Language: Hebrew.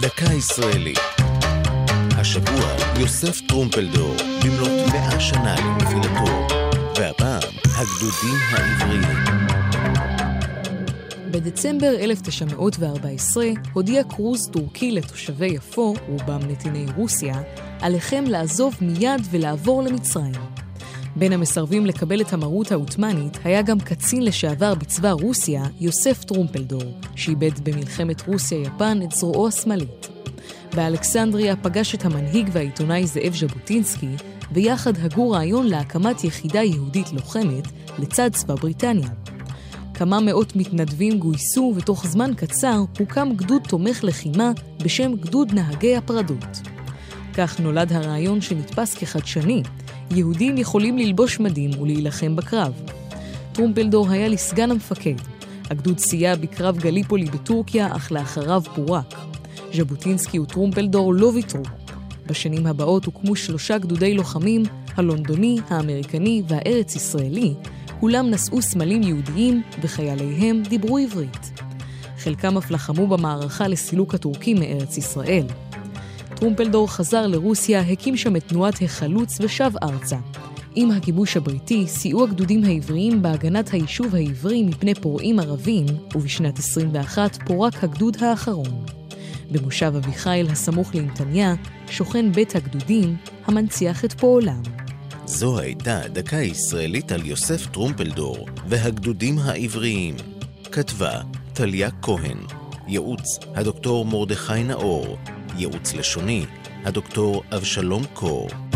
דקה ישראלית. השבוע יוסף טרומפלדור, במלאת מאה שנה לנפילתו, והפעם הגדודים העבריים. בדצמבר 1914 הודיע קרוז טורקי לתושבי יפו, רובם נתיני רוסיה, עליכם לעזוב מיד ולעבור למצרים. בין המסרבים לקבל את המרות העות'מאנית היה גם קצין לשעבר בצבא רוסיה, יוסף טרומפלדור, שאיבד במלחמת רוסיה-יפן את זרועו השמאלית. באלכסנדריה פגש את המנהיג והעיתונאי זאב ז'בוטינסקי, ויחד הגו רעיון להקמת יחידה יהודית לוחמת לצד צבא בריטניה. כמה מאות מתנדבים גויסו, ותוך זמן קצר הוקם גדוד תומך לחימה בשם גדוד נהגי הפרדות. כך נולד הרעיון שנתפס כחדשני, יהודים יכולים ללבוש מדים ולהילחם בקרב. טרומפלדור היה לסגן המפקד. הגדוד סייע בקרב גליפולי בטורקיה, אך לאחריו פורק. ז'בוטינסקי וטרומפלדור לא ויתרו. בשנים הבאות הוקמו שלושה גדודי לוחמים, הלונדוני, האמריקני והארץ-ישראלי, כולם נשאו סמלים יהודיים וחייליהם דיברו עברית. חלקם אף לחמו במערכה לסילוק הטורקים מארץ ישראל. טרומפלדור חזר לרוסיה, הקים שם את תנועת החלוץ ושב ארצה. עם הכיבוש הבריטי סייעו הגדודים העבריים בהגנת היישוב העברי מפני פורעים ערבים, ובשנת 21 פורק הגדוד האחרון. במושב אביחיל הסמוך לאימתניה שוכן בית הגדודים המנציח את פועלם. זו הייתה דקה ישראלית על יוסף טרומפלדור והגדודים העבריים. כתבה טליה כהן, ייעוץ הדוקטור מרדכי נאור, ייעוץ לשוני הדוקטור אבשלום קור.